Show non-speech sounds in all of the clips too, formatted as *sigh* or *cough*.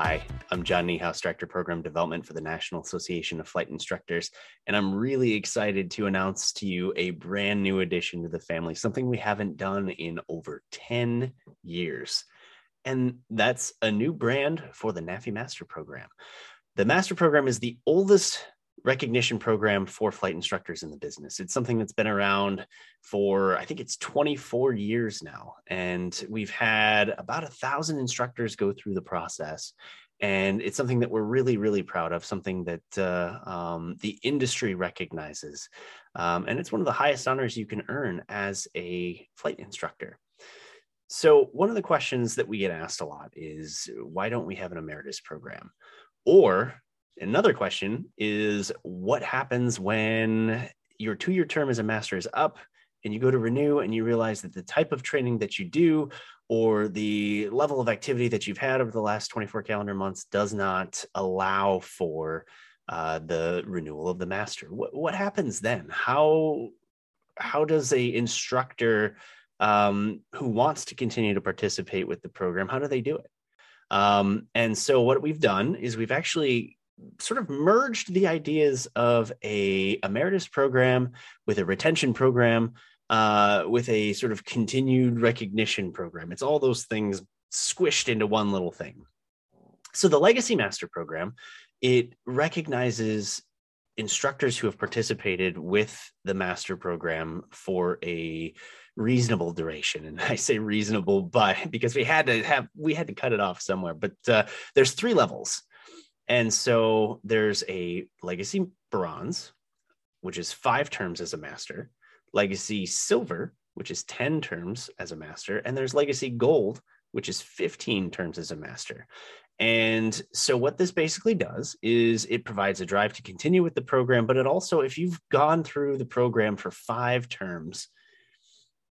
I'm John Niehaus, Director Program Development for the National Association of Flight Instructors. And I'm really excited to announce to you a brand new addition to the family, something we haven't done in over 10 years. And that's a new brand for the NAFI Master Program. The Master Program is the oldest recognition program for flight instructors in the business. It's something that's been around for, I think it's 24 years now. And we've had about a thousand instructors go through the process. And it's something that we're really, really proud of, something that uh, um, the industry recognizes. Um, and it's one of the highest honors you can earn as a flight instructor. So, one of the questions that we get asked a lot is why don't we have an emeritus program? Or another question is what happens when your two year term as a master is up and you go to renew and you realize that the type of training that you do or the level of activity that you've had over the last 24 calendar months does not allow for uh, the renewal of the master what, what happens then? How how does a instructor um, who wants to continue to participate with the program how do they do it? Um, and so what we've done is we've actually sort of merged the ideas of a emeritus program with a retention program uh, with a sort of continued recognition program. It's all those things squished into one little thing. So the Legacy Master program, it recognizes instructors who have participated with the master program for a reasonable duration and *laughs* i say reasonable but because we had to have we had to cut it off somewhere but uh, there's three levels and so there's a legacy bronze, which is five terms as a master, legacy silver, which is 10 terms as a master, and there's legacy gold, which is 15 terms as a master. And so, what this basically does is it provides a drive to continue with the program, but it also, if you've gone through the program for five terms,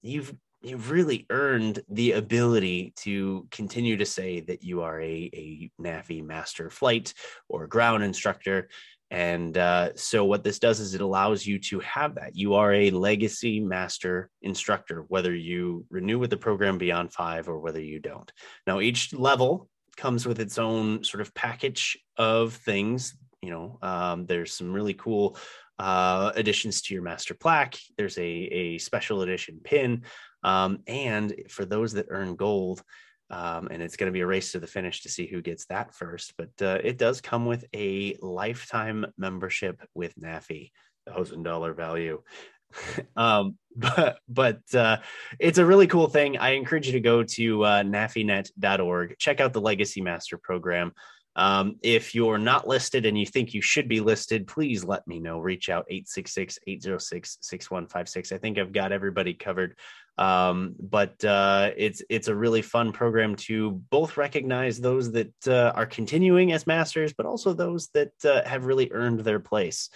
you've you've really earned the ability to continue to say that you are a, a NAFI master flight or ground instructor. And uh, so, what this does is it allows you to have that. You are a legacy master instructor, whether you renew with the program beyond five or whether you don't. Now, each level comes with its own sort of package of things. You know, um, there's some really cool uh, additions to your master plaque. There's a, a special edition pin. Um, and for those that earn gold, um, and it's going to be a race to the finish to see who gets that first. But uh, it does come with a lifetime membership with NAFI, thousand dollar value. *laughs* um, but but uh, it's a really cool thing. I encourage you to go to uh, nafinet.org, check out the Legacy Master program. Um, if you're not listed and you think you should be listed, please let me know. Reach out 866 806 6156. I think I've got everybody covered. Um, but uh, it's it's a really fun program to both recognize those that uh, are continuing as masters, but also those that uh, have really earned their place.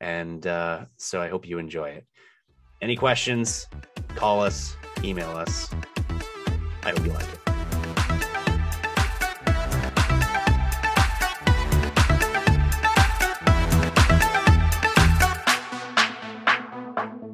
And uh, so I hope you enjoy it. Any questions? Call us, email us. I hope you like it.